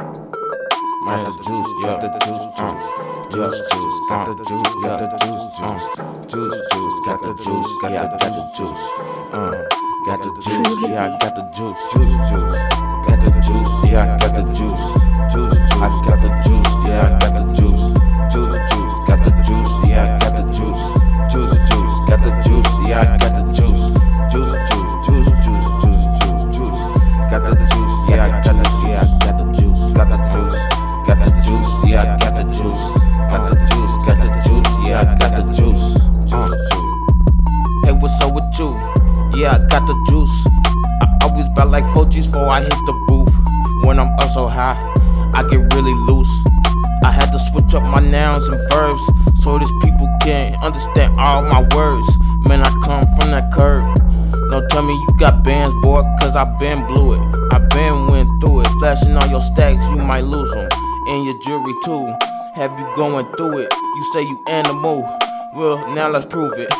Man, the juice, yeah, the juice, uh, juice, juice, got the juice, got the juice, uh, juice, juice, got the juice, yeah, got the juice, uh, got the juice, yeah, I got the juice, juice, juice, got the juice, yeah, I got the juice, Yeah, I got the juice. I always buy like 4 G's before I hit the booth. When I'm up so high, I get really loose. I had to switch up my nouns and verbs so these people can understand all my words. Man, I come from that curb. Don't tell me you got bands, boy, cause I been blew it. I been went through it. Flashing all your stacks, you might lose them. And your jewelry too. Have you going through it? You say you animal. Well, now let's prove it.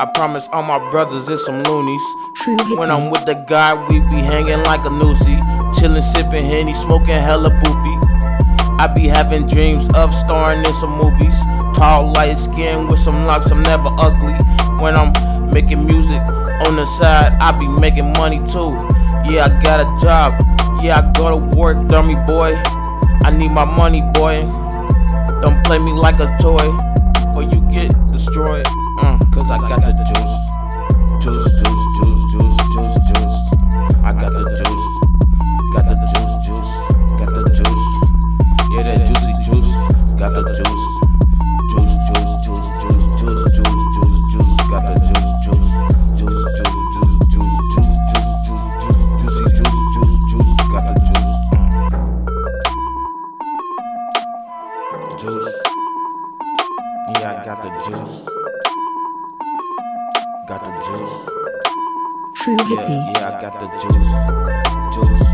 I promise all my brothers it's some loonies. True When I'm with the guy, we be hanging like a noosie. Chillin', sippin' henny, smoking hella boofy. I be having dreams of starring in some movies. Tall, light skin with some locks, I'm never ugly. When I'm making music on the side, I be making money too. Yeah, I got a job. Yeah, I go to work, dummy boy. I need my money, boy. Don't play me like a toy, Cause I got the juice. Juice, juice, juice, juice, juice, juice. I got the juice. Got the juice, juice. Got the juice. Yeah, that juicy juice. Got the juice. Juice, juice, juice, juice, juice, juice, juice. Got the juice, juice. Juice, juice, juice, juice, juice, juice, juice, juicy juice, juice, juice. Got the juice. Mm. Juice. Yeah, I got the juice. Got the juice. True Yeah, hippie. yeah, I got the juice. Juice.